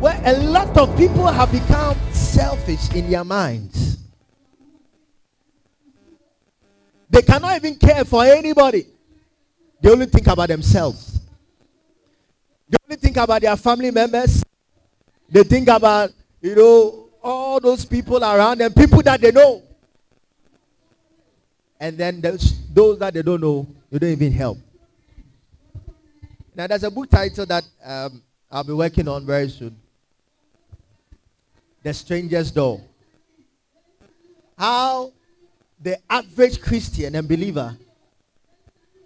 where a lot of people have become selfish in their minds. They cannot even care for anybody. They only think about themselves. They only think about their family members. They think about, you know, all those people around them, people that they know. And then those, those that they don't know, you don't even help. Now, there's a book title that um, I'll be working on very soon. The Stranger's Door. How the average Christian and believer,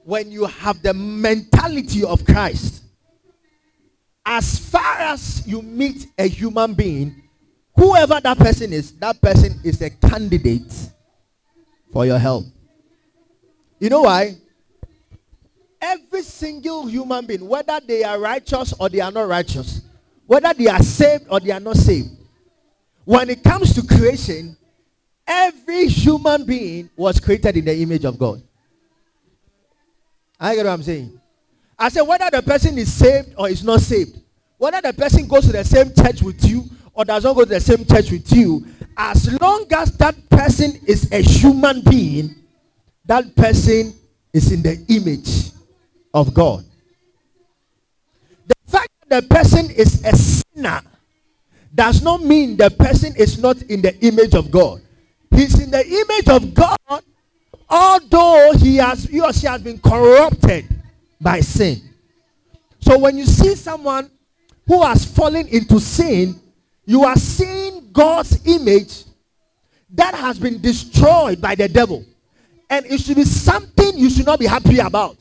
when you have the mentality of Christ, as far as you meet a human being, whoever that person is, that person is a candidate for your help. You know why? Every single human being, whether they are righteous or they are not righteous, whether they are saved or they are not saved, when it comes to creation, every human being was created in the image of God. I get what I'm saying. I said whether the person is saved or is not saved, whether the person goes to the same church with you or does not go to the same church with you, as long as that person is a human being, that person is in the image of God. The fact that the person is a sinner does not mean the person is not in the image of God. He's in the image of God, although he has he or she has been corrupted by sin. So when you see someone who has fallen into sin, you are seeing God's image that has been destroyed by the devil. And it should be something you should not be happy about.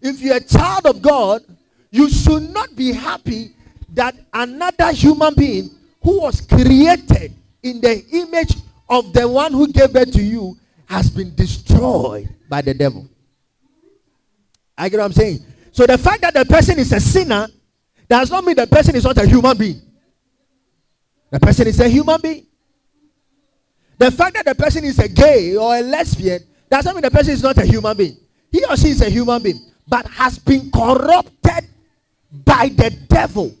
If you're a child of God, you should not be happy that another human being who was created in the image of the one who gave birth to you has been destroyed by the devil. I get what I'm saying? So the fact that the person is a sinner does not mean the person is not a human being. The person is a human being. The fact that the person is a gay or a lesbian does not mean the person is not a human being. He or she is a human being, but has been corrupted by the devil.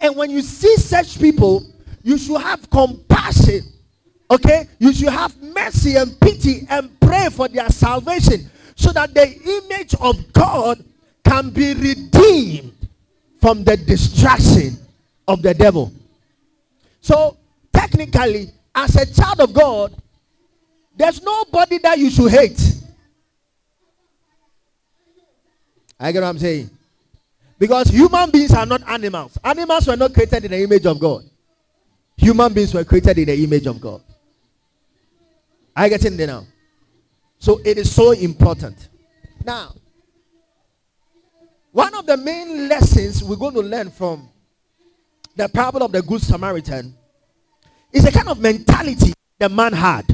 And when you see such people, you should have compassion. Okay? You should have mercy and pity and pray for their salvation so that the image of God can be redeemed from the destruction of the devil. So, technically, as a child of God, there's nobody that you should hate. I get what I'm saying. Because human beings are not animals. Animals were not created in the image of God. Human beings were created in the image of God. I get in there now. So it is so important. Now, one of the main lessons we're going to learn from the parable of the Good Samaritan is the kind of mentality the man had.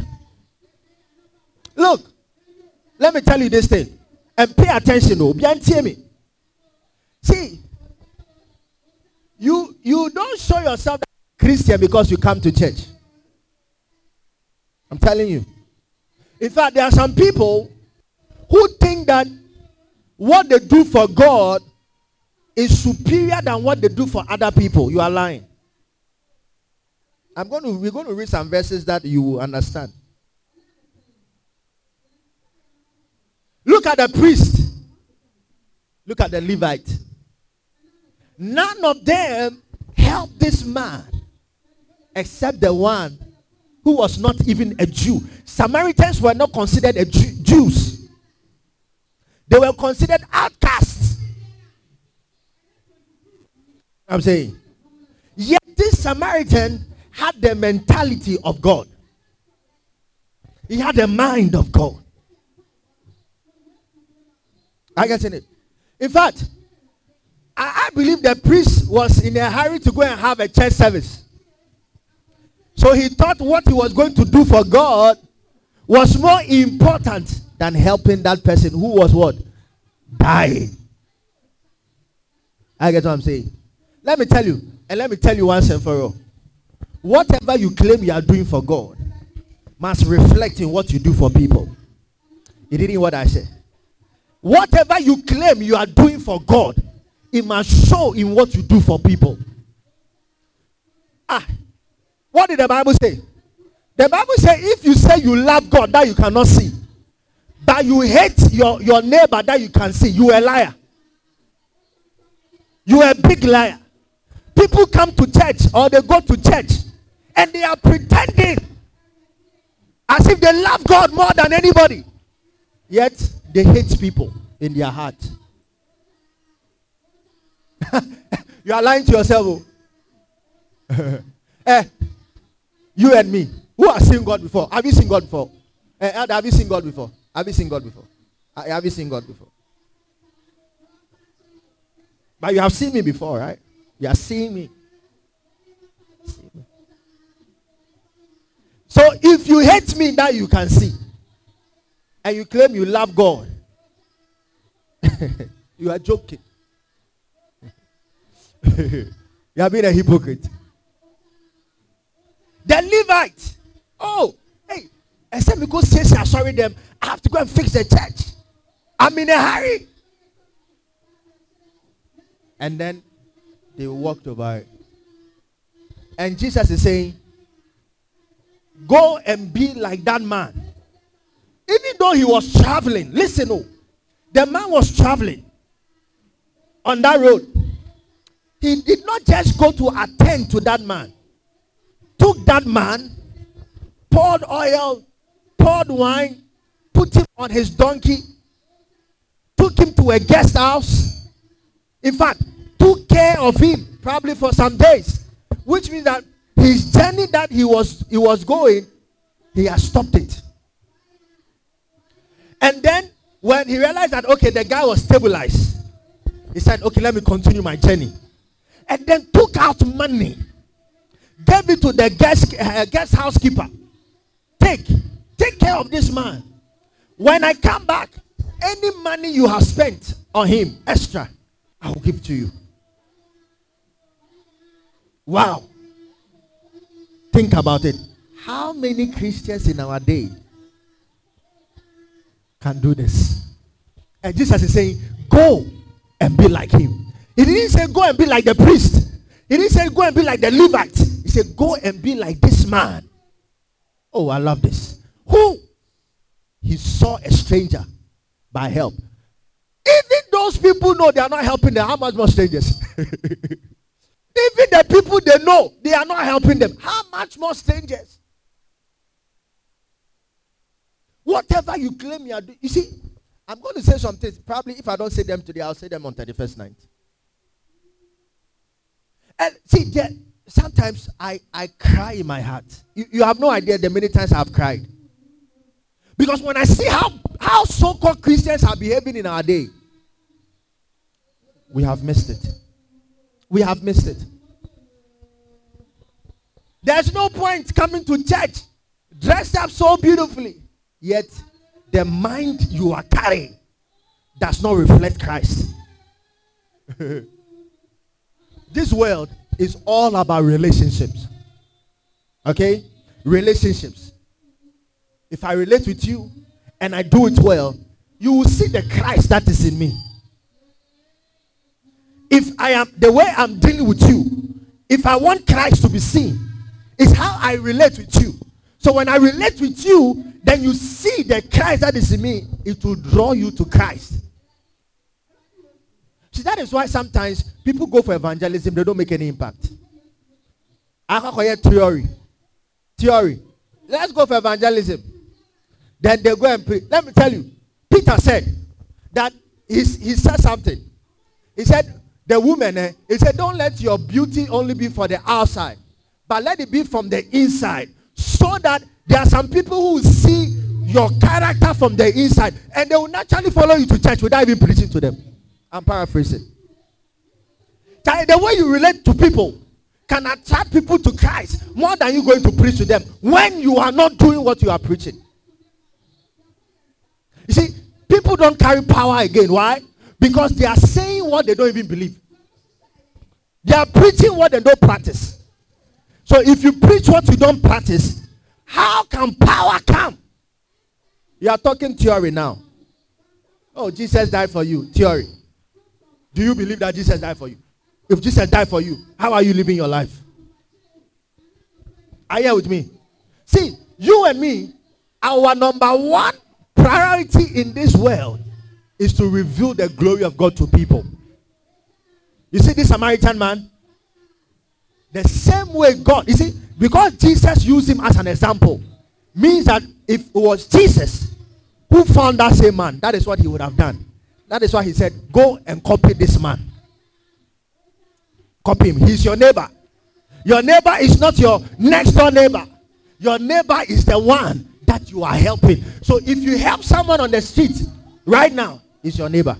Look, let me tell you this thing. And pay attention, oh, me. See, you you don't show yourself Christian because you come to church. I'm telling you. In fact, there are some people who think that what they do for God is superior than what they do for other people. You are lying. I'm going to we're going to read some verses that you will understand. Look at the priest. Look at the Levite. None of them helped this man except the one who was not even a Jew. Samaritans were not considered a Jew, Jews. They were considered outcasts. I'm saying. Yet this Samaritan had the mentality of God. He had the mind of God. I get it. In fact, I, I believe the priest was in a hurry to go and have a church service. So he thought what he was going to do for God was more important than helping that person who was what? Dying. I get what I'm saying. Let me tell you, and let me tell you once and for all. Whatever you claim you are doing for God must reflect in what you do for people. You didn't hear what I said. Whatever you claim you are doing for God, it must show in what you do for people. Ah, what did the Bible say? The Bible says if you say you love God that you cannot see, but you hate your, your neighbor that you can see, you are a liar. You are a big liar. People come to church or they go to church and they are pretending as if they love God more than anybody. Yet they hate people in their heart. you are lying to yourself. Oh. eh, you and me. Who has seen God before? Have you seen God before? Eh, have you seen God before? Have you seen God before? Have you seen God before? But you have seen me before, right? You have seen me. So if you hate me, now you can see. And you claim you love God. you are joking. you have been a hypocrite. The Levite. Oh, hey, except because says I sorry them, I have to go and fix the church. I'm in a hurry. And then they walked over. And Jesus is saying, Go and be like that man. Even though he was traveling, listen, oh, the man was traveling on that road. He did not just go to attend to that man, took that man, poured oil, poured wine, put him on his donkey, took him to a guest house. In fact, took care of him probably for some days, which means that his journey that he was he was going, he has stopped it. And then when he realized that okay, the guy was stabilized, he said, okay, let me continue my journey. And then took out money, gave it to the guest uh, guest housekeeper. Take, take care of this man. When I come back, any money you have spent on him extra, I will give to you. Wow. Think about it. How many Christians in our day can do this? And Jesus is saying, Go and be like him. He didn't say, Go and be like the priest. He didn't say, Go and be like the Levite. He said, Go and be like this man. Oh, I love this. Who? He saw a stranger by help. Even those people know they are not helping them. How much more strangers? Even the people they know, they are not helping them. How much more strangers? Whatever you claim you are doing. You see, I'm going to say some things. Probably if I don't say them today, I'll say them on 31st night. And see, there, sometimes I, I cry in my heart. You, you have no idea the many times I've cried. Because when I see how, how so-called Christians are behaving in our day, we have missed it we have missed it. There's no point coming to church dressed up so beautifully, yet the mind you are carrying does not reflect Christ. this world is all about relationships. Okay? Relationships. If I relate with you and I do it well, you will see the Christ that is in me if I am the way I'm dealing with you, if I want Christ to be seen, it's how I relate with you. So when I relate with you, then you see the Christ that is in me, it will draw you to Christ. See, that is why sometimes people go for evangelism, they don't make any impact. I can theory. Theory. Let's go for evangelism. Then they go and pray. Let me tell you, Peter said that he, he said something. He said, the woman, eh, he said, don't let your beauty only be for the outside, but let it be from the inside. So that there are some people who see your character from the inside and they will naturally follow you to church without even preaching to them. I'm paraphrasing. the way you relate to people can attract people to Christ more than you going to preach to them when you are not doing what you are preaching. You see, people don't carry power again. Why? Because they are saying what they don't even believe. They are preaching what they don't practice. So if you preach what you don't practice, how can power come? You are talking theory now. Oh, Jesus died for you. Theory. Do you believe that Jesus died for you? If Jesus died for you, how are you living your life? Are you with me? See, you and me, our number one priority in this world is to reveal the glory of God to people. You see this Samaritan man? The same way God, you see, because Jesus used him as an example, means that if it was Jesus who found that same man, that is what he would have done. That is why he said, Go and copy this man. Copy him. He's your neighbor. Your neighbor is not your next door neighbor. Your neighbor is the one that you are helping. So if you help someone on the street right now, is your neighbor.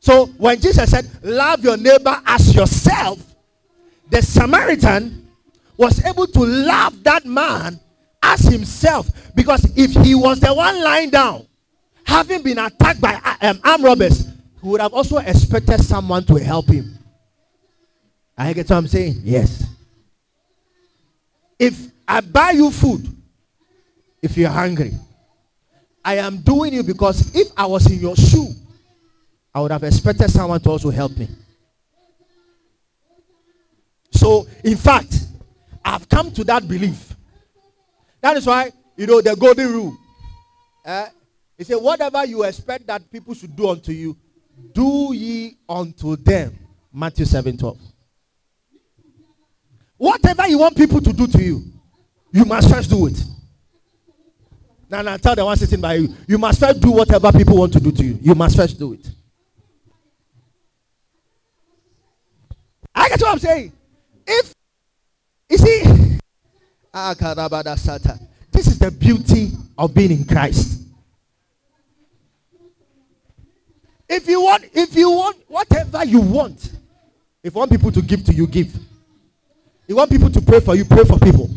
So when Jesus said, Love your neighbor as yourself, the Samaritan was able to love that man as himself. Because if he was the one lying down, having been attacked by um, armed robbers, he would have also expected someone to help him. I get what I'm saying? Yes. If I buy you food, if you're hungry, I am doing it because if I was in your shoe, I would have expected someone to also help me. So, in fact, I've come to that belief. That is why, you know, the golden rule. Uh, he said, whatever you expect that people should do unto you, do ye unto them. Matthew 7 12. Whatever you want people to do to you, you must first do it. Now, now tell the one sitting by you, you must first do whatever people want to do to you. You must first do it. I get what I'm saying. If you see, ah, this is the beauty of being in Christ. If you want, if you want whatever you want, if you want people to give to you, give. You want people to pray for you, pray for people.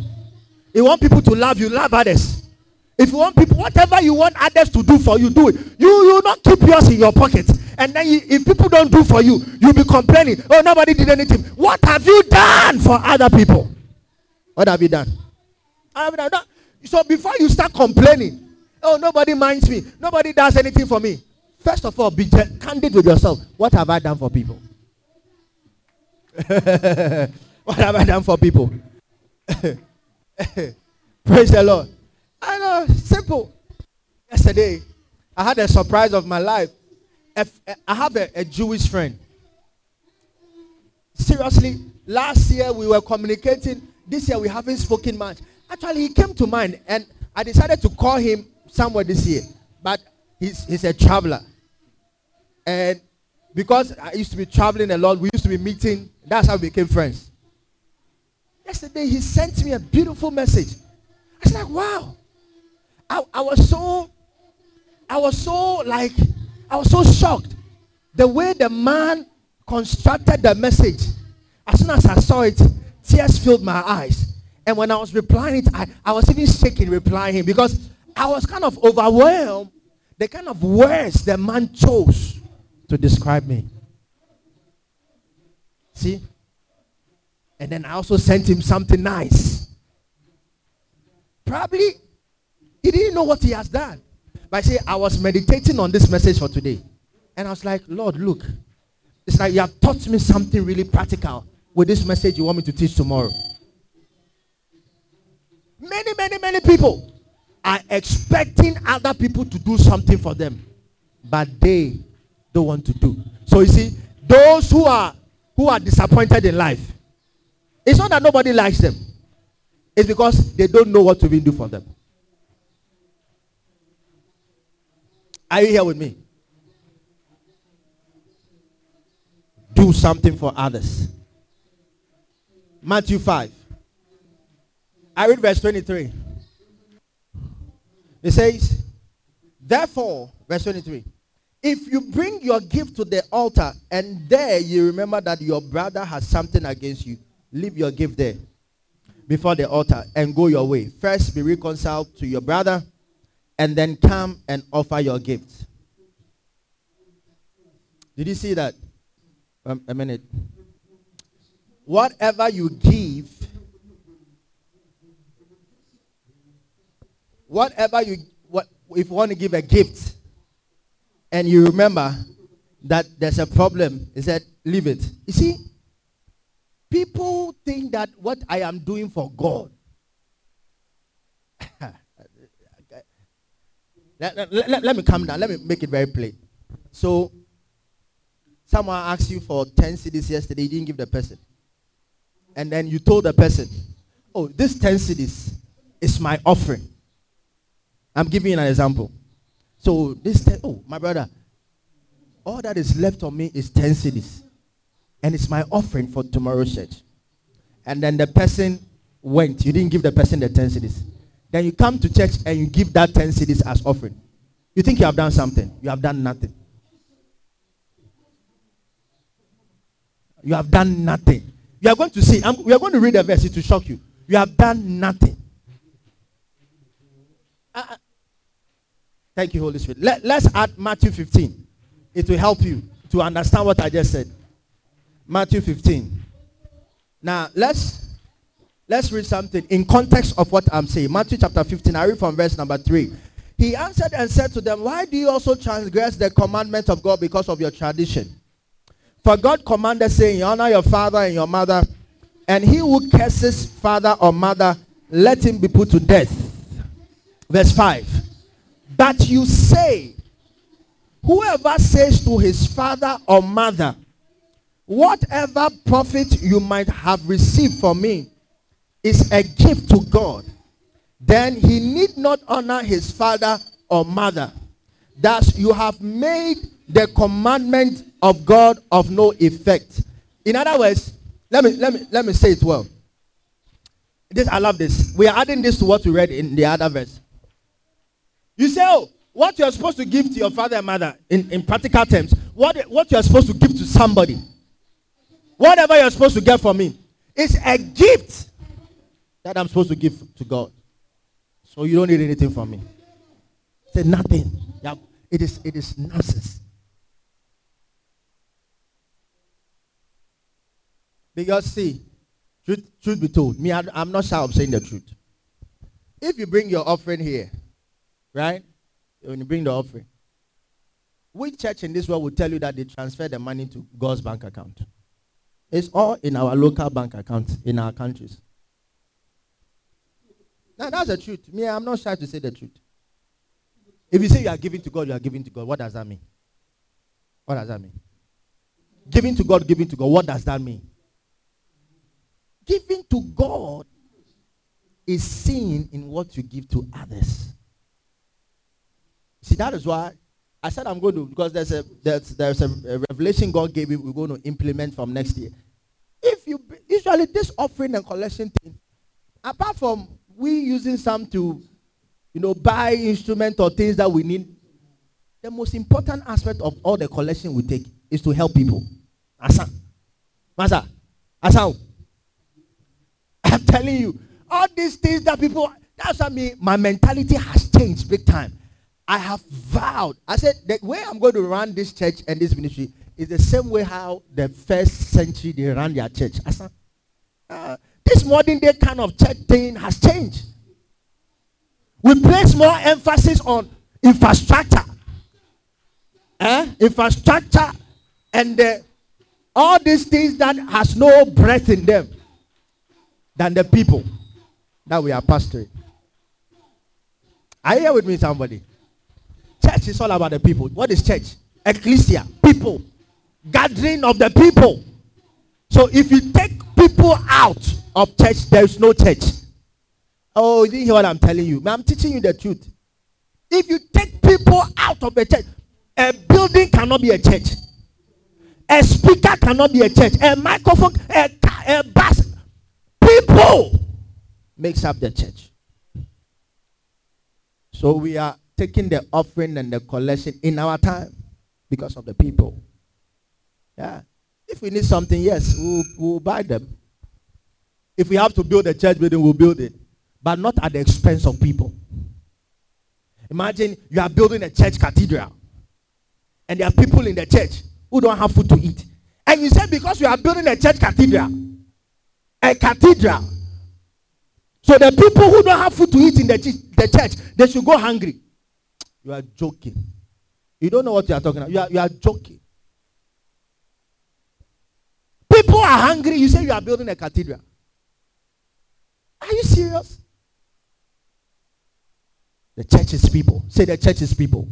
You want people to love you, love others. If you want people, whatever you want others to do for you, do it. You you not keep yours in your pocket. And then you, if people don't do for you, you'll be complaining. Oh, nobody did anything. What have you done for other people? What have you done? Have you done? So before you start complaining, oh, nobody minds me. Nobody does anything for me. First of all, be candid with yourself. What have I done for people? what have I done for people? Praise the Lord. I know, simple. Yesterday, I had a surprise of my life. I have a, a Jewish friend. Seriously, last year we were communicating. This year we haven't spoken much. Actually, he came to mind, and I decided to call him somewhere this year. But he's, he's a traveler. And because I used to be traveling a lot, we used to be meeting. That's how we became friends. Yesterday, he sent me a beautiful message. I was like, wow. I, I was so, I was so like, I was so shocked. The way the man constructed the message. As soon as I saw it, tears filled my eyes. And when I was replying it, I, I was even shaking replying him because I was kind of overwhelmed the kind of words the man chose to describe me. See? And then I also sent him something nice. Probably he didn't know what he has done. But I say I was meditating on this message for today. And I was like, Lord, look. It's like you have taught me something really practical with this message you want me to teach tomorrow. Many, many, many people are expecting other people to do something for them. But they don't want to do. So you see, those who are who are disappointed in life, it's not that nobody likes them. It's because they don't know what to do for them. Are you here with me? Do something for others. Matthew 5. I read verse 23. It says, Therefore, verse 23. If you bring your gift to the altar and there you remember that your brother has something against you, leave your gift there before the altar and go your way. First, be reconciled to your brother and then come and offer your gift. Did you see that? Um, a minute. Whatever you give, whatever you, what, if you want to give a gift, and you remember that there's a problem, he said, leave it. You see, people think that what I am doing for God. let, let, let, let, me calm down. Let me make it very plain. So, someone asked you for 10 cedis yesterday, you didn't give the person. And then you told the person, oh, this 10 cedis is my offering. I'm giving you an example. So this, ten, oh, my brother, all that is left on me is 10 cedis. And it's my offering for tomorrow's church. And then the person went. You didn't give the person the 10 cedis. Then you come to church and you give that 10 cedis as offering. You think you have done something. You have done nothing. You have done nothing. You are going to see. I'm, we are going to read a verse to shock you. You have done nothing. Thank you, Holy Spirit. Let, let's add Matthew 15. It will help you to understand what I just said. Matthew 15. Now, let's let's read something in context of what I'm saying. Matthew chapter 15. I read from verse number 3. He answered and said to them, Why do you also transgress the commandment of God because of your tradition? For God commanded, saying, Honor your father and your mother, and he who curses father or mother, let him be put to death. Verse 5. But you say, whoever says to his father or mother, whatever profit you might have received from me is a gift to God, then he need not honor his father or mother. Thus you have made the commandment of God of no effect. In other words, let me let me let me say it well. This I love this. We are adding this to what we read in the other verse. You say, oh, what you're supposed to give to your father and mother in, in practical terms, what, what you're supposed to give to somebody, whatever you're supposed to get from me, is a gift that I'm supposed to give to God. So you don't need anything from me. Say nothing. Yeah, it is it is nonsense. Because see, truth, truth be told, me, I, I'm not shy of saying the truth. If you bring your offering here, Right? When you bring the offering. Which church in this world will tell you that they transfer the money to God's bank account? It's all in our local bank account in our countries. Now that's the truth. Me, I'm not shy to say the truth. If you say you are giving to God, you are giving to God. What does that mean? What does that mean? Giving to God, giving to God. What does that mean? Giving to God is seen in what you give to others. See, that is why I said I'm going to because there's a there's there's a, revelation God gave me. We're going to implement from next year. If you usually this offering and collection thing, apart from we using some to, you know, buy instruments or things that we need, the most important aspect of all the collection we take is to help people. Asa, Masa, Asa. I'm telling you, all these things that people. That's what I mean. My mentality has changed big time. I have vowed. I said the way I'm going to run this church and this ministry is the same way how the first century they ran their church. I said, uh, this modern day kind of church thing has changed. We place more emphasis on infrastructure. Eh? Infrastructure and uh, all these things that has no breath in them than the people that we are pastoring. Are you here with me, somebody? Church is all about the people. What is church? Ecclesia. People. Gathering of the people. So if you take people out of church, there is no church. Oh, you didn't hear what I'm telling you. I'm teaching you the truth. If you take people out of the church, a building cannot be a church. A speaker cannot be a church. A microphone, a, a bus. People makes up the church. So we are taking the offering and the collection in our time. because of the people. Yeah. If we need something, yes, we'll, we'll buy them. If we have to build a church building, we'll build it. But not at the expense of people. Imagine you are building a church cathedral. And there are people in the church who don't have food to eat. And you say because you are building a church cathedral, a cathedral. So the people who don't have food to eat in the, the church, they should go hungry. You are joking. You don't know what you are talking about. You are, you are joking. People are hungry. You say you are building a cathedral. Are you serious? The church is people. Say the church is people.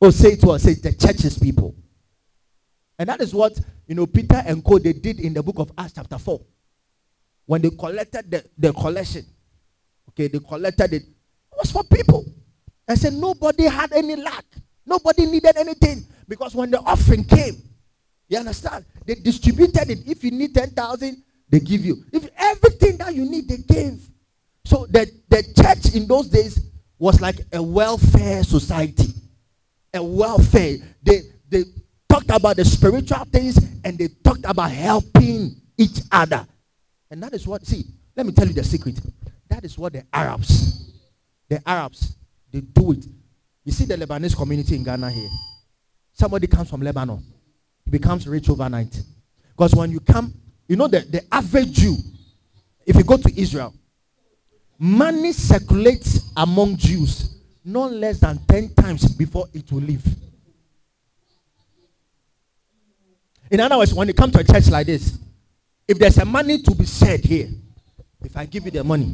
Oh, say it us. Say the church is people. And that is what, you know, Peter and Co. they did in the book of Acts chapter 4. When they collected the, the collection. Okay, they collected it. It was for people. I said nobody had any lack. Nobody needed anything. Because when the offering came, you understand? They distributed it. If you need 10,000, they give you. If everything that you need, they gave. So the, the church in those days was like a welfare society. A welfare. They, they talked about the spiritual things and they talked about helping each other. And that is what, see, let me tell you the secret. That is what the Arabs, the Arabs, they do it. You see the Lebanese community in Ghana here. Somebody comes from Lebanon. He becomes rich overnight. Because when you come, you know the, the average Jew, if you go to Israel, money circulates among Jews no less than 10 times before it will leave. In other words, when you come to a church like this, if there's a money to be said here, if I give you the money,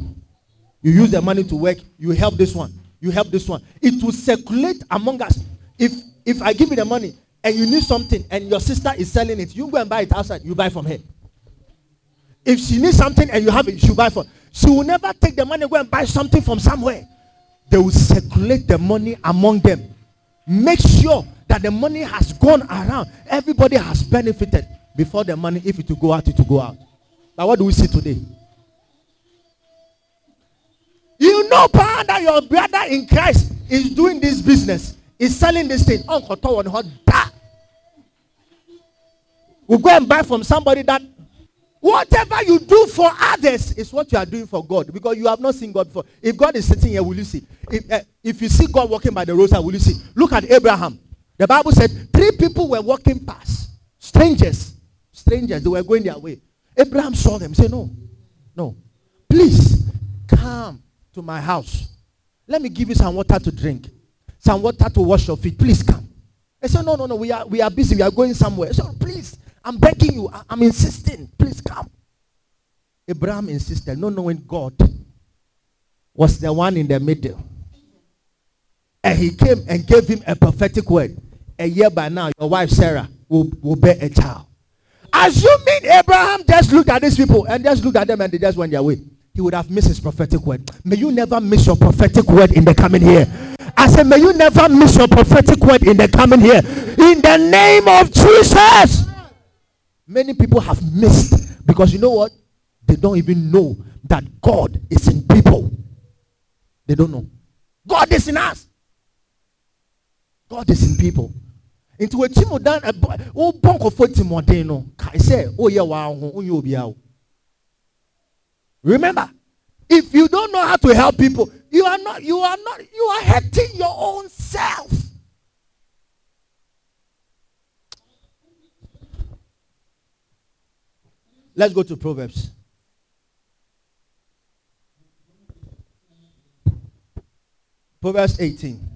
you use the money to work, you help this one, you help this one. It will circulate among us. If if I give you the money and you need something and your sister is selling it, you go and buy it outside, you buy from her. If she needs something and you have it, she buy for. She will never take the money go and buy something from somewhere. They will circulate the money among them. Make sure that the money has gone around. Everybody has benefited before the money, if it will go out, it will go out. Now, what do we see today? You know, that your brother in Christ is doing this business, is selling this thing. Uncle We go and buy from somebody that whatever you do for others is what you are doing for God because you have not seen God before. If God is sitting here, will you see? If, uh, if you see God walking by the roadside, will you see? Look at Abraham. The Bible said three people were walking past. Strangers. Strangers. They were going their way. Abraham saw them. Say, no. No. Please come to my house. Let me give you some water to drink. Some water to wash your feet. Please come. I said, no, no, no. We are, we are busy. We are going somewhere. So oh, please, I'm begging you. I, I'm insisting. Please come. Abraham insisted, not knowing God was the one in the middle. And he came and gave him a prophetic word. A year by now, your wife Sarah will, will bear a child. Assuming Abraham just looked at these people and just looked at them and they just went their way, he would have missed his prophetic word. May you never miss your prophetic word in the coming year. I said, may you never miss your prophetic word in the coming year. In the name of Jesus. Many people have missed because you know what? They don't even know that God is in people. They don't know. God is in us. God is in people. Nti wɔkyi mu dan ɛbɔ wɔbɔ oh, nkɔfo timɔden no kae sɛ ɔyɛ wɔn ho ɔnyɛ obiara Remember, if you don't know how to help people, you are not, you are not, you are hurting your own self. Let's go to Proverbs. Proverbs 18.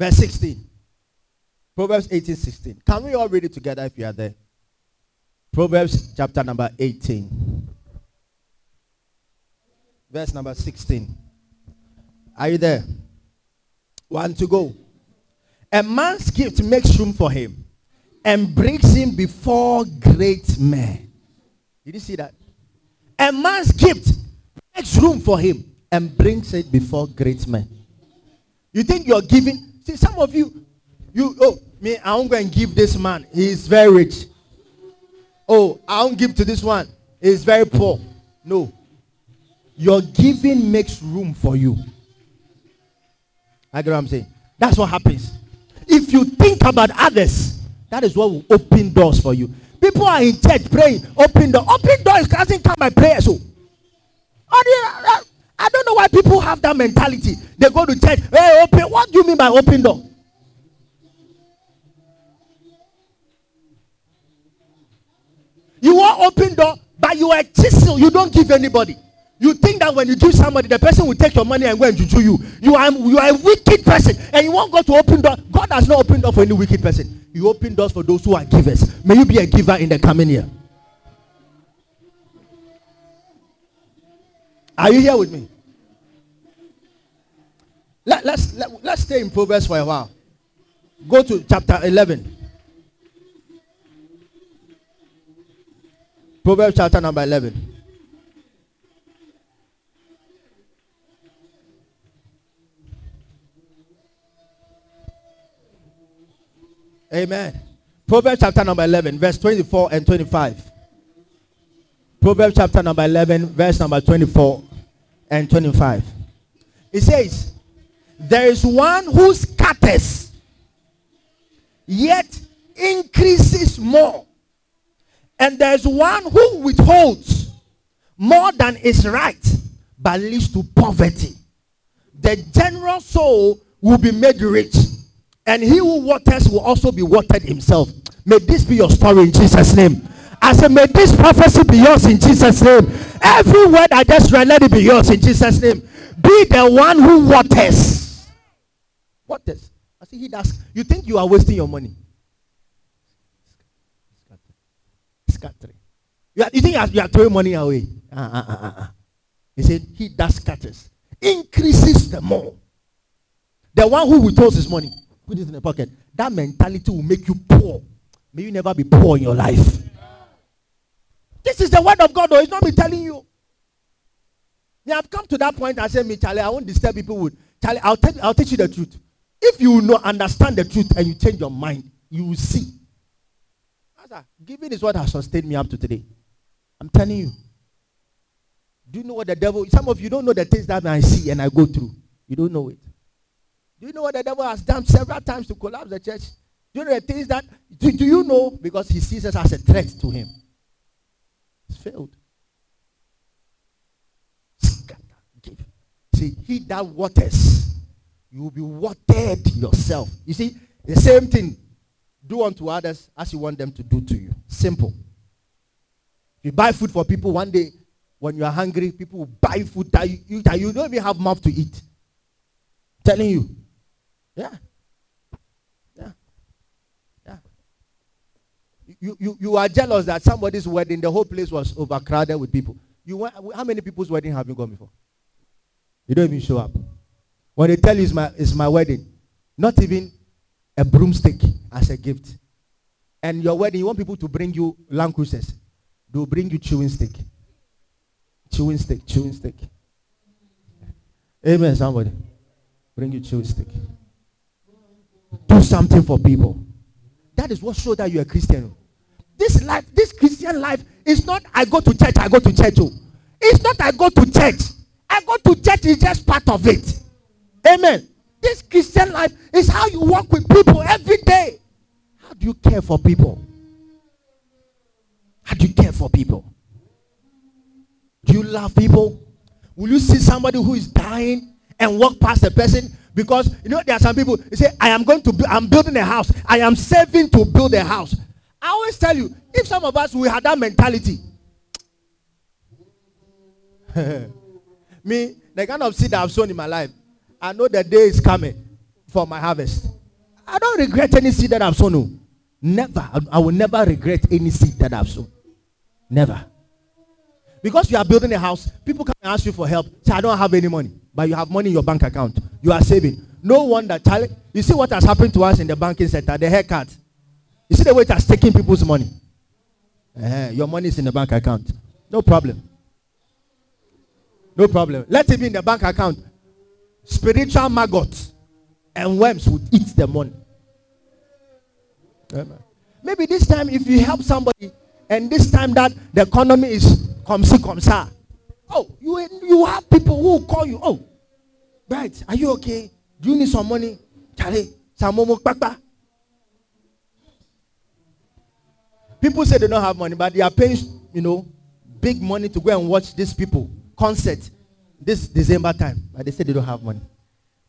Verse 16. Proverbs 18, 16. Can we all read it together if you are there? Proverbs chapter number 18. Verse number 16. Are you there? One to go. A man's gift makes room for him and brings him before great men. Did you see that? A man's gift makes room for him and brings it before great men. You think you're giving See, some of you, you oh, Me, I won't go and give this man. He is very rich. Oh, I won't give to this one. He is very poor. No. Your giving makes room for you. I get what I'm saying. That's what happens. If you think about others, that is what will open doors for you. People are in church praying, open door. Open doors doesn't come by prayer. So, I don't know why people have that mentality. They go to church, hey, open. What do you mean by open door? You want open door, but you are chisel. You don't give anybody. You think that when you give somebody, the person will take your money and go and juju you. You are you are a wicked person, and you want God to open door. God has not opened door for any wicked person. You open doors for those who are givers. May you be a giver in the coming year. Are you here with me? Let, let's let, let's stay in Proverbs for a while. Go to chapter 11. Proverbs chapter number 11. Amen. Proverbs chapter number 11, verse 24 and 25. Proverbs chapter number 11, verse number 24 and 25. It says, There is one who scatters, yet increases more. And there's one who withholds more than is right, but leads to poverty. The general soul will be made rich and he who waters will also be watered himself. May this be your story in Jesus' name. I said, may this prophecy be yours in Jesus' name. Every word I just read, let it be yours in Jesus' name. Be the one who waters. Waters. I see he does. You think you are wasting your money? Scattering. You, you think you are, you are throwing money away? Uh, uh, uh, uh. He said, he does scatters. Increases the more. The one who withholds his money put it in the pocket. That mentality will make you poor. May you never be poor in your life. This is the word of God, though. It's not me telling you. Me, I've come to that point. I say, me, Charlie, I won't disturb people with Charlie. I'll tell, I'll teach you the truth. If you know, understand the truth and you change your mind, you will see. Giving is what has sustained me up to today. I'm telling you. Do you know what the devil? Some of you don't know the things that I see and I go through. You don't know it. Do you know what the devil has done several times to collapse the church? Do you know the things that, do, do you know? Because he sees us as a threat to him. It's failed. See, he that waters, you will be watered yourself. You see, the same thing. Do unto others as you want them to do to you. Simple. You buy food for people one day, when you are hungry, people will buy food that you, that you don't even have mouth to eat. telling you. Yeah. Yeah. You, you, you are jealous that somebody's wedding, the whole place was overcrowded with people. You went, how many people's wedding have you gone before? You don't even show up. When they tell you it's my, it's my wedding, not even a broomstick as a gift. And your wedding, you want people to bring you Land Cruisers. They'll bring you chewing stick. Chewing stick, chewing stick. Amen, somebody. Bring you chewing stick. Do something for people. That is what shows that you're a Christian. This life, this Christian life is not I go to church, I go to church. Oh. It's not I go to church. I go to church is just part of it. Amen. This Christian life is how you walk with people every day. How do you care for people? How do you care for people? Do you love people? Will you see somebody who is dying and walk past the person because you know there are some people they say, I am going to bu- I'm building a house. I am saving to build a house. I always tell you, if some of us we had that mentality, me, the kind of seed I've sown in my life, I know the day is coming for my harvest. I don't regret any seed that I've sown. No. Never. I will never regret any seed that I've sown. Never. Because you are building a house, people can ask you for help. Say, I don't have any money but you have money in your bank account. You are saving. No wonder, Charlie. You see what has happened to us in the banking sector, the haircut. You see the way it has taken people's money. Uh, your money is in the bank account. No problem. No problem. Let it be in the bank account. Spiritual maggots and worms would eat the money. Amen. Maybe this time, if you help somebody, and this time that the economy is come see come sir. Oh, you you have people who call you. Oh, right. Are you okay? Do you need some money? Charlie, some kpakpa. People say they don't have money, but they are paying, you know, big money to go and watch these people concert this December time. But they say they don't have money.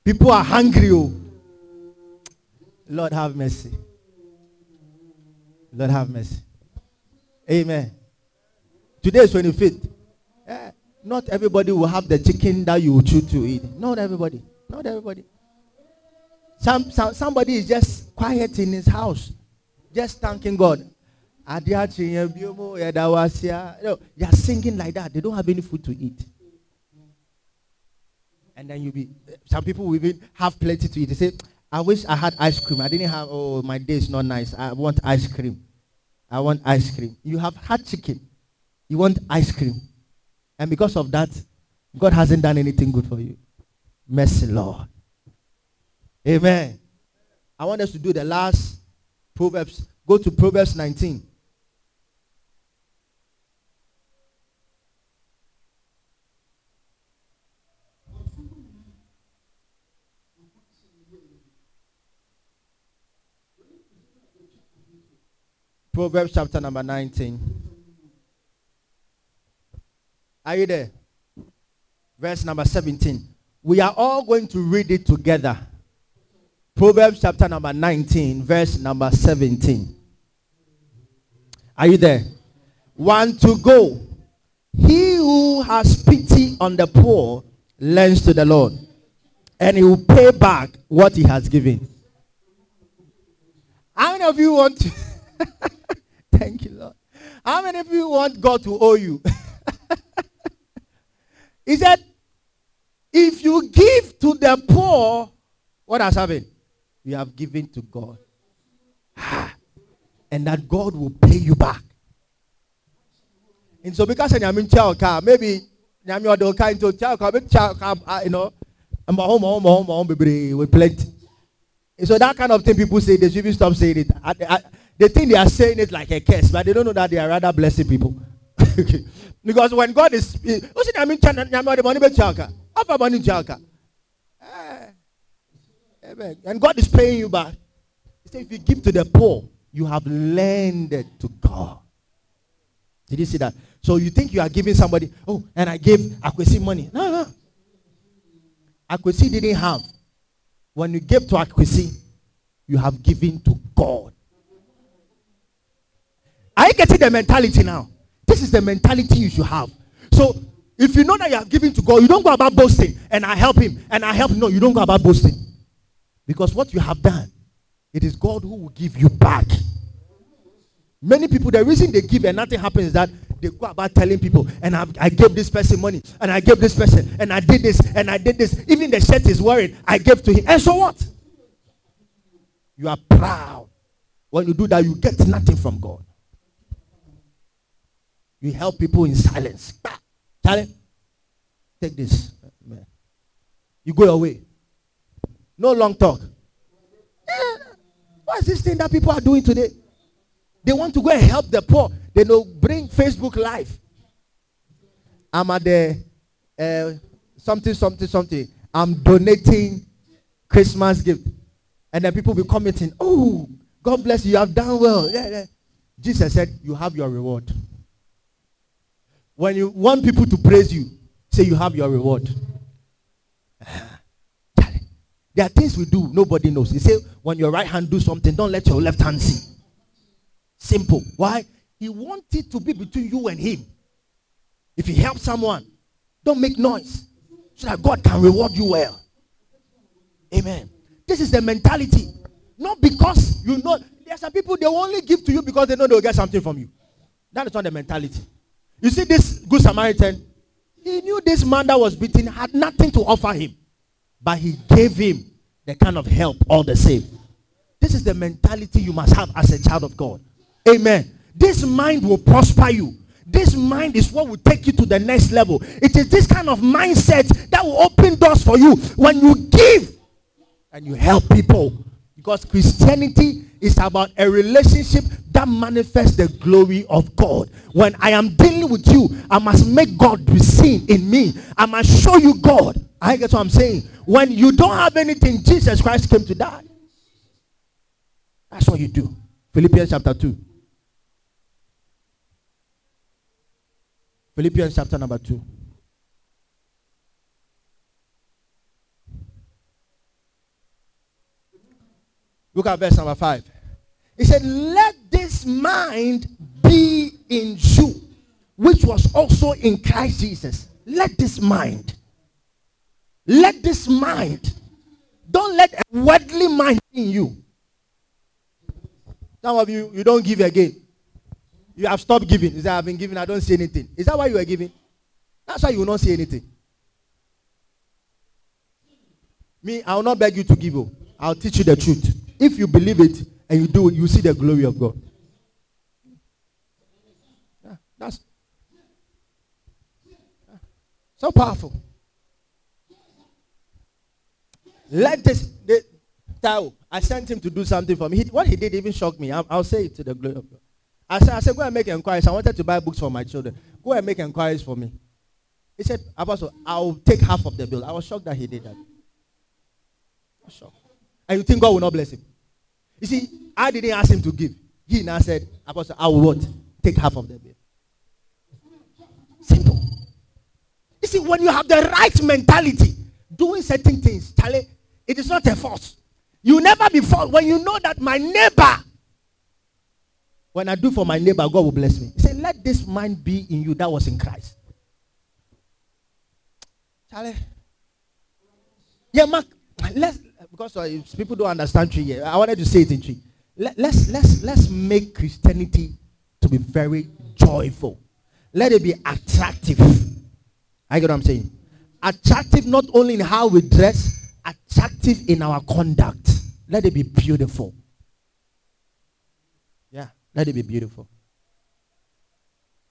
People are hungry. Oh. Lord have mercy. Lord have mercy. Amen. Today is 25th. Eh, not everybody will have the chicken that you choose to eat. Not everybody. Not everybody. Some, some, somebody is just quiet in his house, just thanking God. You are singing like that. They don't have any food to eat. And then you be, some people will even have plenty to eat. They say, I wish I had ice cream. I didn't have, oh, my day is not nice. I want ice cream. I want ice cream. You have had chicken. You want ice cream. And because of that, God hasn't done anything good for you. Mercy, Lord. Amen. I want us to do the last Proverbs. Go to Proverbs 19. Proverbs chapter number 19. Are you there? Verse number 17. We are all going to read it together. Proverbs chapter number 19, verse number 17. Are you there? One to go. He who has pity on the poor lends to the Lord, and he will pay back what he has given. How many of you want to? Thank you, Lord. How many of you want God to owe you? he said, if you give to the poor, what has happened? You have given to God. and that God will pay you back. And so because I'm in child maybe I'm your kind to child car, you know, I'm home, home, home, home, baby, with plenty. And so that kind of thing people say, they should be stop saying it. I, I, they think they are saying it like a curse, but they don't know that they are rather blessing people. because when God is, eh, I mean, money eh, and God is paying you back. He said, if you give to the poor, you have lended to God. Did you see that? So you think you are giving somebody, oh, and I gave Akwesi money. No, no. Akwesi didn't have. When you gave to Akwesi, you have given to God. Are you getting the mentality now? This is the mentality you should have. So if you know that you have given to God, you don't go about boasting and I help him and I help. No, you don't go about boasting. Because what you have done, it is God who will give you back. Many people, the reason they give and nothing happens is that they go about telling people, and I, I gave this person money, and I gave this person, and I did this, and I did this. Even the shirt is wearing, I gave to him. And so what? You are proud. When you do that, you get nothing from God. You help people in silence. Charlie, take this. You go away. No long talk. Eh, what is this thing that people are doing today? They want to go and help the poor. They know bring Facebook Live. I'm at the uh, something, something, something. I'm donating Christmas gift. And then people be commenting, oh, God bless you, you have done well. Yeah, yeah. Jesus said, you have your reward. When you want people to praise you, say you have your reward. There are things we do, nobody knows. He say, when your right hand do something, don't let your left hand see. Simple. Why? He wanted to be between you and him. If he helps someone, don't make noise so that God can reward you well. Amen. This is the mentality. Not because you know, there are some people, they only give to you because they know they'll get something from you. That is not the mentality. You see, this good Samaritan, he knew this man that was beaten had nothing to offer him, but he gave him the kind of help all the same. This is the mentality you must have as a child of God. Amen. This mind will prosper you. This mind is what will take you to the next level. It is this kind of mindset that will open doors for you when you give and you help people. Because Christianity is about a relationship that manifests the glory of God. When I am dealing with you, I must make God be seen in me. I must show you God. I guess what I'm saying. When you don't have anything, Jesus Christ came to die. That's what you do. Philippians chapter 2. Philippians chapter number 2. Look at verse number 5. He said, Let mind be in you, which was also in Christ Jesus. Let this mind. Let this mind. Don't let a worldly mind in you. Some of you, you don't give again. You have stopped giving. You say, I've been giving, I don't see anything. Is that why you are giving? That's why you will not see anything. Me, I will not beg you to give. Up. I'll teach you the truth. If you believe it and you do it, you see the glory of God. Yeah, that's yeah, so powerful. Let this. The, Tao, I sent him to do something for me. He, what he did even shocked me. I'll, I'll, say it to the glory of God. I said, I said, go and make inquiries. I wanted to buy books for my children. Go and make inquiries for me. He said, Apostle, I'll take half of the bill. I was shocked that he did that. Shocked. And you think God will not bless him? You see, I didn't ask him to give. He now said, Apostle, I will what? Take half of the bill. Simple. You see, when you have the right mentality, doing certain things, Charlie, it is not a force. You never be forced. When you know that my neighbor, when I do for my neighbor, God will bless me. He said, Let this mind be in you that was in Christ. Charlie. Yeah, Mark, let's because people don't understand Twi yet. I wanted to say it in Twi. Let, let's let's let's make Christianity to be very joyful. Let it be attractive. I get what I'm saying. Attractive not only in how we dress, attractive in our conduct. Let it be beautiful. Yeah, let it be beautiful.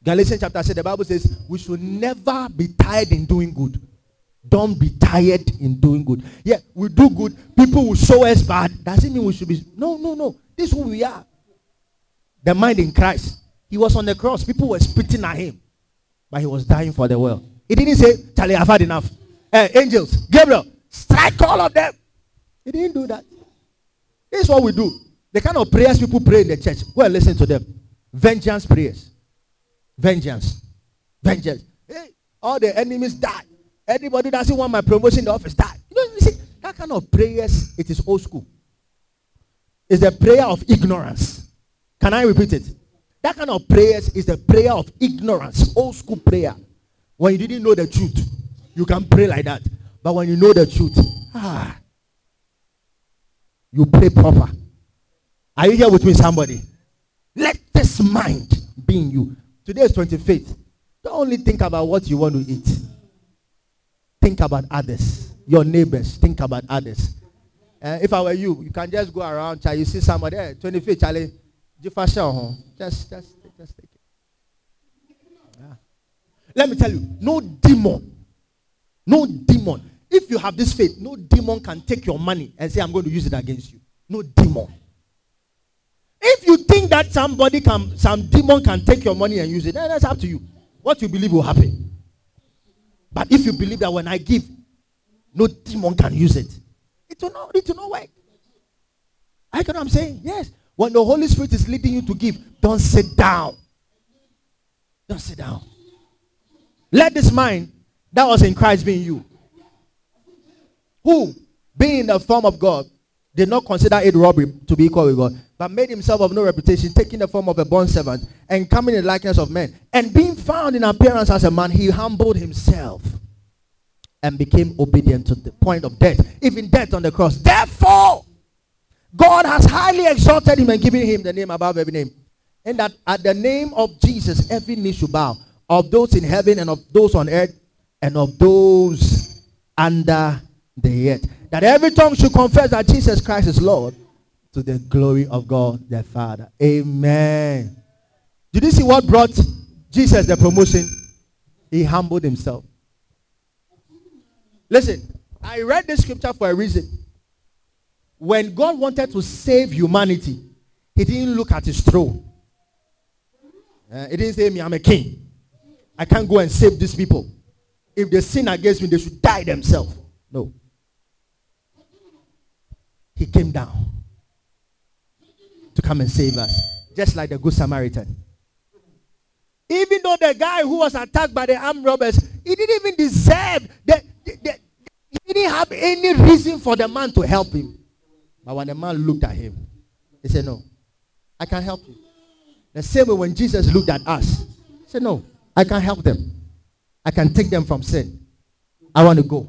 Galatians chapter 6, the Bible says we should never be tired in doing good. Don't be tired in doing good. Yeah, we do good. People will show us bad. Doesn't mean we should be. No, no, no. This is who we are. The mind in Christ. He was on the cross. People were spitting at him. But he was dying for the world. He didn't say, Charlie, I've had enough. Hey, angels, Gabriel, strike all of them. He didn't do that. This is what we do. The kind of prayers people pray in the church. Go and listen to them. Vengeance prayers. Vengeance. Vengeance. Hey, all the enemies die. Anybody doesn't want my promotion in the office, die. You know, you see, that kind of prayers, it is old school. It's the prayer of ignorance. Can I repeat it? That kind of prayers is the prayer of ignorance, old school prayer. When you didn't know the truth, you can pray like that. But when you know the truth, ah, you pray proper. Are you here with me, somebody? Let this mind be in you. Today is 25th. Don't only think about what you want to eat. Think about others. Your neighbors. Think about others. Uh, if I were you, you can just go around. You see somebody, hey, 25th, Charlie, just, just, just. Yeah. Let me tell you, no demon, no demon. If you have this faith, no demon can take your money and say, I'm going to use it against you. No demon. If you think that somebody can, some demon can take your money and use it, that's up to you. What you believe will happen. But if you believe that when I give, no demon can use it, it will not, it will not work. I get what I'm saying? Yes. When the Holy Spirit is leading you to give, don't sit down. Don't sit down. Let this mind that was in Christ be in you. Who, being in the form of God, did not consider it robbery to be equal with God, but made himself of no reputation, taking the form of a bond servant, and coming in the likeness of men. And being found in appearance as a man, he humbled himself and became obedient to the point of death, even death on the cross. Therefore, God has highly exalted him and given him the name above every name. And that at the name of Jesus, every knee should bow, of those in heaven and of those on earth and of those under the earth that every tongue should confess that Jesus Christ is Lord to the glory of God the Father. Amen. Did you see what brought Jesus the promotion? He humbled himself. Listen, I read this scripture for a reason. when God wanted to save humanity, he didn't look at his throne. Uh, he didn't say, Me, I'm a king. I can't go and save these people. If they sin against me, they should die themselves. No. He came down to come and save us, just like the Good Samaritan. Even though the guy who was attacked by the armed robbers, he didn't even deserve, the, he didn't have any reason for the man to help him. But when the man looked at him, he said, No, I can't help you. The same way when Jesus looked at us, he said, No, I can help them. I can take them from sin. I want to go.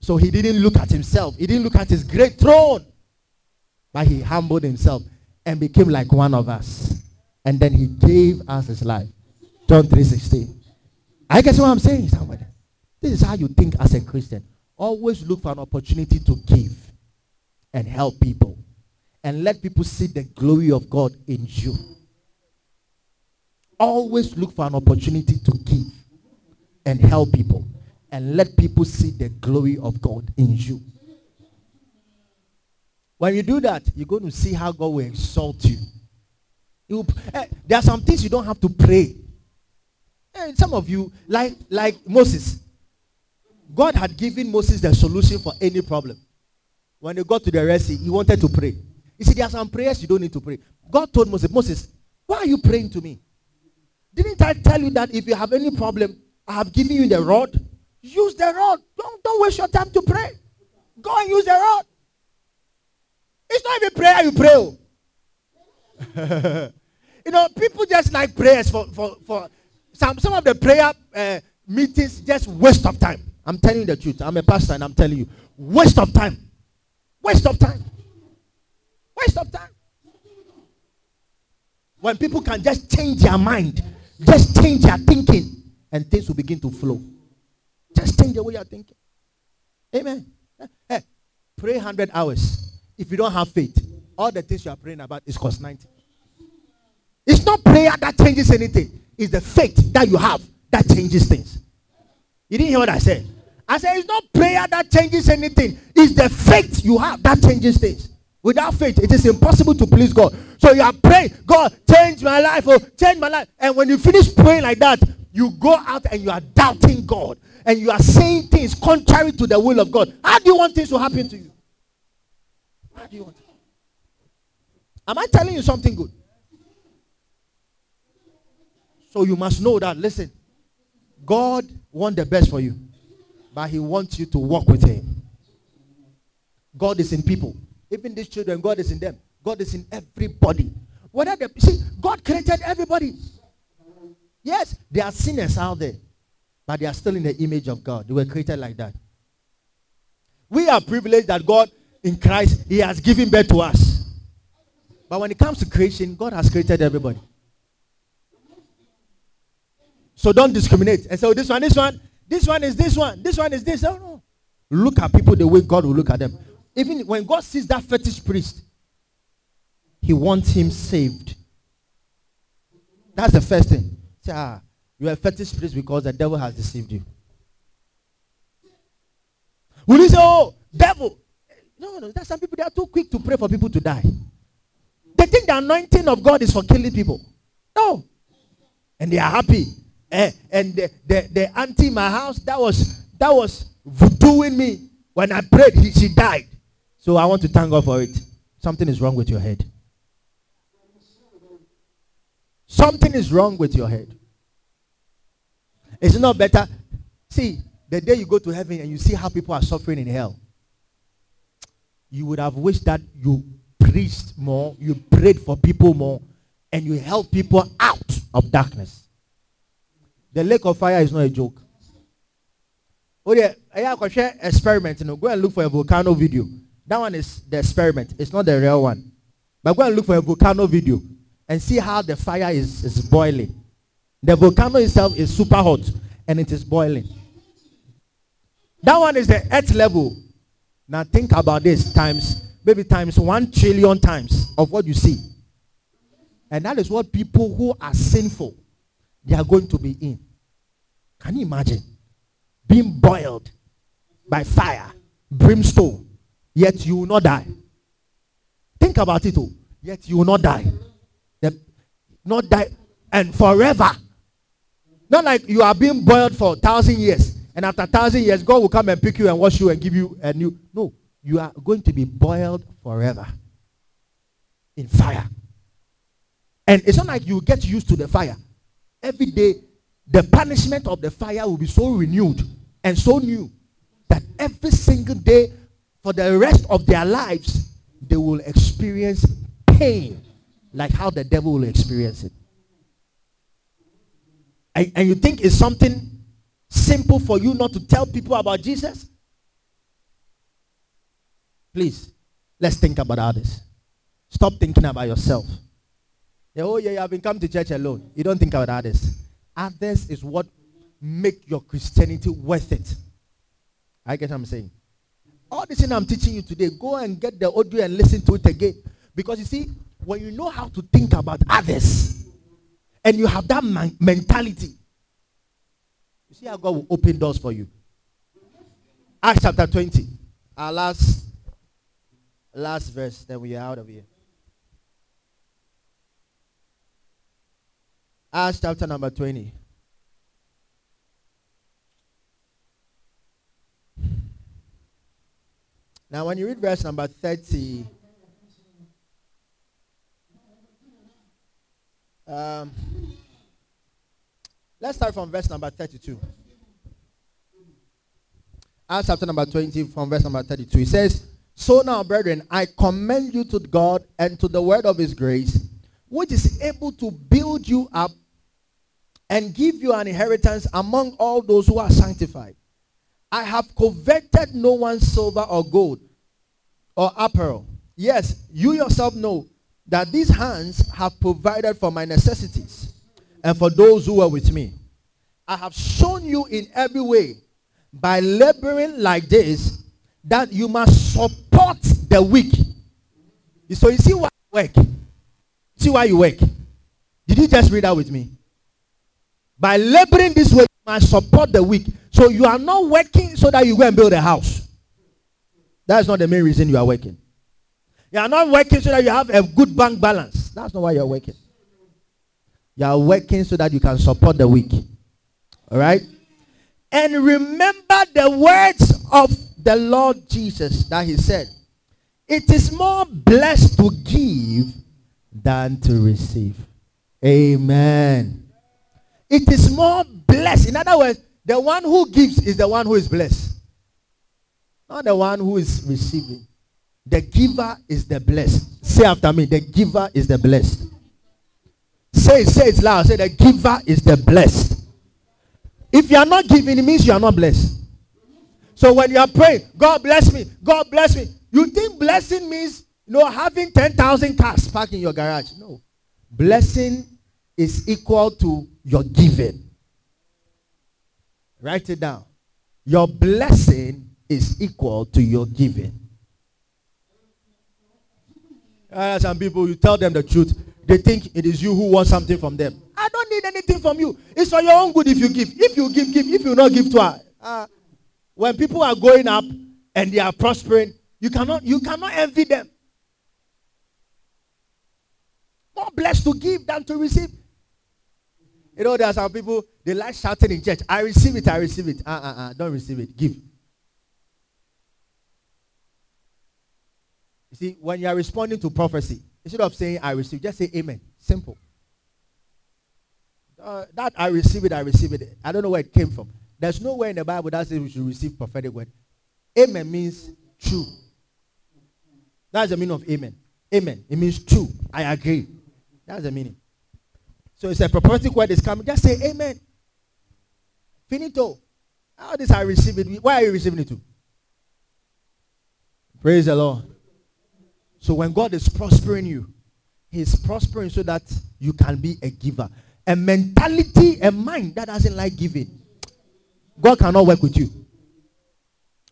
So he didn't look at himself. He didn't look at his great throne. But he humbled himself and became like one of us. And then he gave us his life. John 3.16. I guess what I'm saying, somebody. This is how you think as a Christian. Always look for an opportunity to give and help people. And let people see the glory of God in you. Always look for an opportunity to give and help people. And let people see the glory of God in you. When you do that, you're going to see how God will exalt you. you eh, there are some things you don't have to pray. And eh, some of you, like, like Moses, God had given Moses the solution for any problem. When they got to the Red Sea, he wanted to pray. You see, there are some prayers you don't need to pray. God told Moses, Moses, why are you praying to me? Didn't I tell you that if you have any problem, I have given you the rod? Use the rod. Don't, don't waste your time to pray. Go and use the rod. It's not even prayer you pray. Oh. you know, people just like prayers for, for, for some, some of the prayer uh, meetings, just waste of time. I'm telling you the truth. I'm a pastor and I'm telling you. Waste of time. Waste of time. Waste of time. When people can just change their mind, just change your thinking, and things will begin to flow. Just change the way you're thinking. Amen. Hey, pray 100 hours. If you don't have faith, all the things you are praying about is cost 90. It's not prayer that changes anything. It's the faith that you have that changes things. You didn't hear what I said? I said it's not prayer that changes anything. It's the faith you have that changes things. Without faith, it is impossible to please God. So you are praying, God, change my life, oh, change my life. And when you finish praying like that, you go out and you are doubting God. And you are saying things contrary to the will of God. How do you want things to happen to you? How do you want? Am I telling you something good? So you must know that, listen, God wants the best for you, but He wants you to walk with Him. God is in people. Even these children, God is in them. God is in everybody. Whether they see, God created everybody. Yes, there are sinners out there, but they are still in the image of God. They were created like that. We are privileged that God in Christ, He has given birth to us. But when it comes to creation, God has created everybody. So don't discriminate and say, oh, this one, this one, this one is this one, this one is this. Oh, no. Look at people the way God will look at them. Even when God sees that fetish priest, He wants him saved. That's the first thing. Say, ah, you are a fetish priest because the devil has deceived you. Will you say, oh, devil, no, no, there's some people, they are too quick to pray for people to die. They think the anointing of God is for killing people. No. And they are happy. Eh, and the, the, the auntie in my house, that was that was doing me. When I prayed, he, she died. So I want to thank God for it. Something is wrong with your head. Something is wrong with your head. It's not better. See, the day you go to heaven and you see how people are suffering in hell, you would have wished that you preached more, you prayed for people more, and you helped people out of darkness. The lake of fire is not a joke. Oh yeah, I have a experiment. You know, go and look for a volcano video. That one is the experiment. It's not the real one. But go and look for a volcano video and see how the fire is, is boiling. The volcano itself is super hot and it is boiling. That one is the earth level. Now think about this times, maybe times one trillion times of what you see. And that is what people who are sinful, they are going to be in. Can you imagine? Being boiled by fire, brimstone, yet you will not die. Think about it, oh. Yet you will not die. The, not die and forever. Not like you are being boiled for a thousand years, and after a thousand years, God will come and pick you and wash you and give you a new. No, you are going to be boiled forever in fire. And it's not like you get used to the fire. Every day, the punishment of the fire will be so renewed and so new that every single day for the rest of their lives, they will experience pain like how the devil will experience it. And, and you think it's something simple for you not to tell people about Jesus? Please, let's think about others. Stop thinking about yourself. Yeah, oh yeah, I've been coming to church alone. You don't think about others. Others is what make your Christianity worth it. I get what I'm saying. All this thing I'm teaching you today, go and get the audio and listen to it again. Because you see, when you know how to think about others, and you have that man- mentality, you see how God will open doors for you. Acts chapter 20. Our last last verse, then we are out of here. Acts chapter number 20. Now, when you read verse number 30, um, let's start from verse number 32. Acts chapter number 20, from verse number 32. It says, So now, brethren, I commend you to God and to the word of his grace, which is able to build you up and give you an inheritance among all those who are sanctified. I have coveted no one's silver or gold or apparel. Yes, you yourself know that these hands have provided for my necessities and for those who are with me. I have shown you in every way by laboring like this that you must support the weak. So you see why you work? See why you work? Did you just read that with me? By laboring this way, must support the weak. So you are not working so that you go and build a house. That's not the main reason you are working. You are not working so that you have a good bank balance. That's not why you are working. You are working so that you can support the weak. All right? And remember the words of the Lord Jesus that he said, It is more blessed to give than to receive. Amen. It is more blessed. In other words, the one who gives is the one who is blessed. Not the one who is receiving. The giver is the blessed. Say after me, the giver is the blessed. Say it, say it loud. Say the giver is the blessed. If you are not giving, it means you are not blessed. So when you are praying, God bless me, God bless me. You think blessing means you know having 10,000 cars parked in your garage. No. Blessing is equal to your giving. Write it down. Your blessing is equal to your giving. Uh, some people, you tell them the truth. They think it is you who want something from them. I don't need anything from you. It's for your own good if you give. If you give, give. If you not give to her. Uh, when people are going up and they are prospering, you cannot, you cannot envy them. More blessed to give than to receive. You know, there are some people, they like shouting in church. I receive it, I receive it. Uh, uh, uh, don't receive it. Give. You see, when you are responding to prophecy, instead of saying I receive, just say amen. Simple. Uh, that I receive it, I receive it. I don't know where it came from. There's nowhere in the Bible that says we should receive prophetic word. Amen means true. That's the meaning of amen. Amen. It means true. I agree. That's the meaning. So it's a prophetic word is coming. Just say amen. Finito. How this I receive it? Why are you receiving it to? Praise the Lord. So when God is prospering you, He's prospering so that you can be a giver. A mentality, a mind that doesn't like giving. God cannot work with you.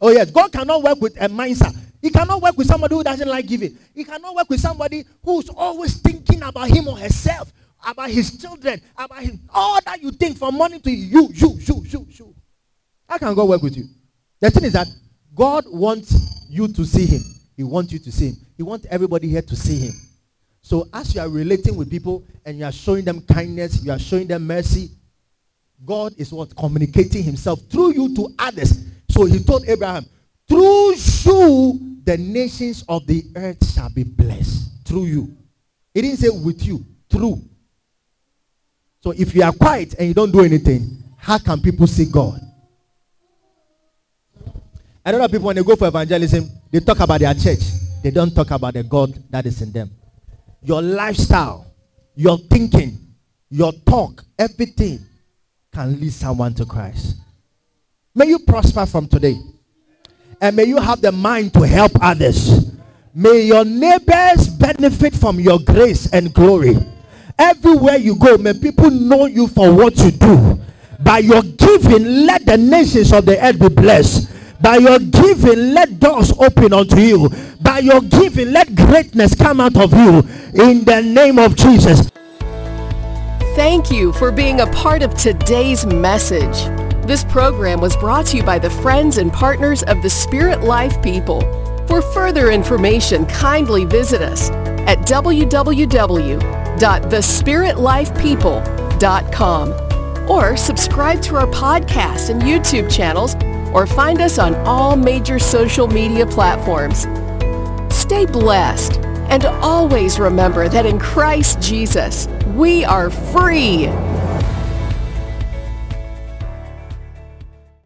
Oh yes, God cannot work with a mindset. He cannot work with somebody who doesn't like giving. He cannot work with somebody who's always thinking about him or herself about his children, about him, all that you think from money to you, you, you, you, you. How can God work with you? The thing is that God wants you to see him. He wants you to see him. He wants everybody here to see him. So as you are relating with people and you are showing them kindness, you are showing them mercy, God is what? Communicating himself through you to others. So he told Abraham, through you, the nations of the earth shall be blessed. Through you. He didn't say with you. Through. So if you are quiet and you don't do anything, how can people see God? I don't know people when they go for evangelism, they talk about their church. They don't talk about the God that is in them your lifestyle, your thinking, your talk, everything can lead someone to Christ. May you prosper from today. And may you have the mind to help others. May your neighbors benefit from your grace and glory. Everywhere you go, may people know you for what you do. By your giving, let the nations of the earth be blessed. By your giving, let doors open unto you. By your giving, let greatness come out of you. In the name of Jesus. Thank you for being a part of today's message. This program was brought to you by the friends and partners of the Spirit Life people. For further information, kindly visit us at www.thespiritlifepeople.com or subscribe to our podcast and YouTube channels or find us on all major social media platforms. Stay blessed and always remember that in Christ Jesus, we are free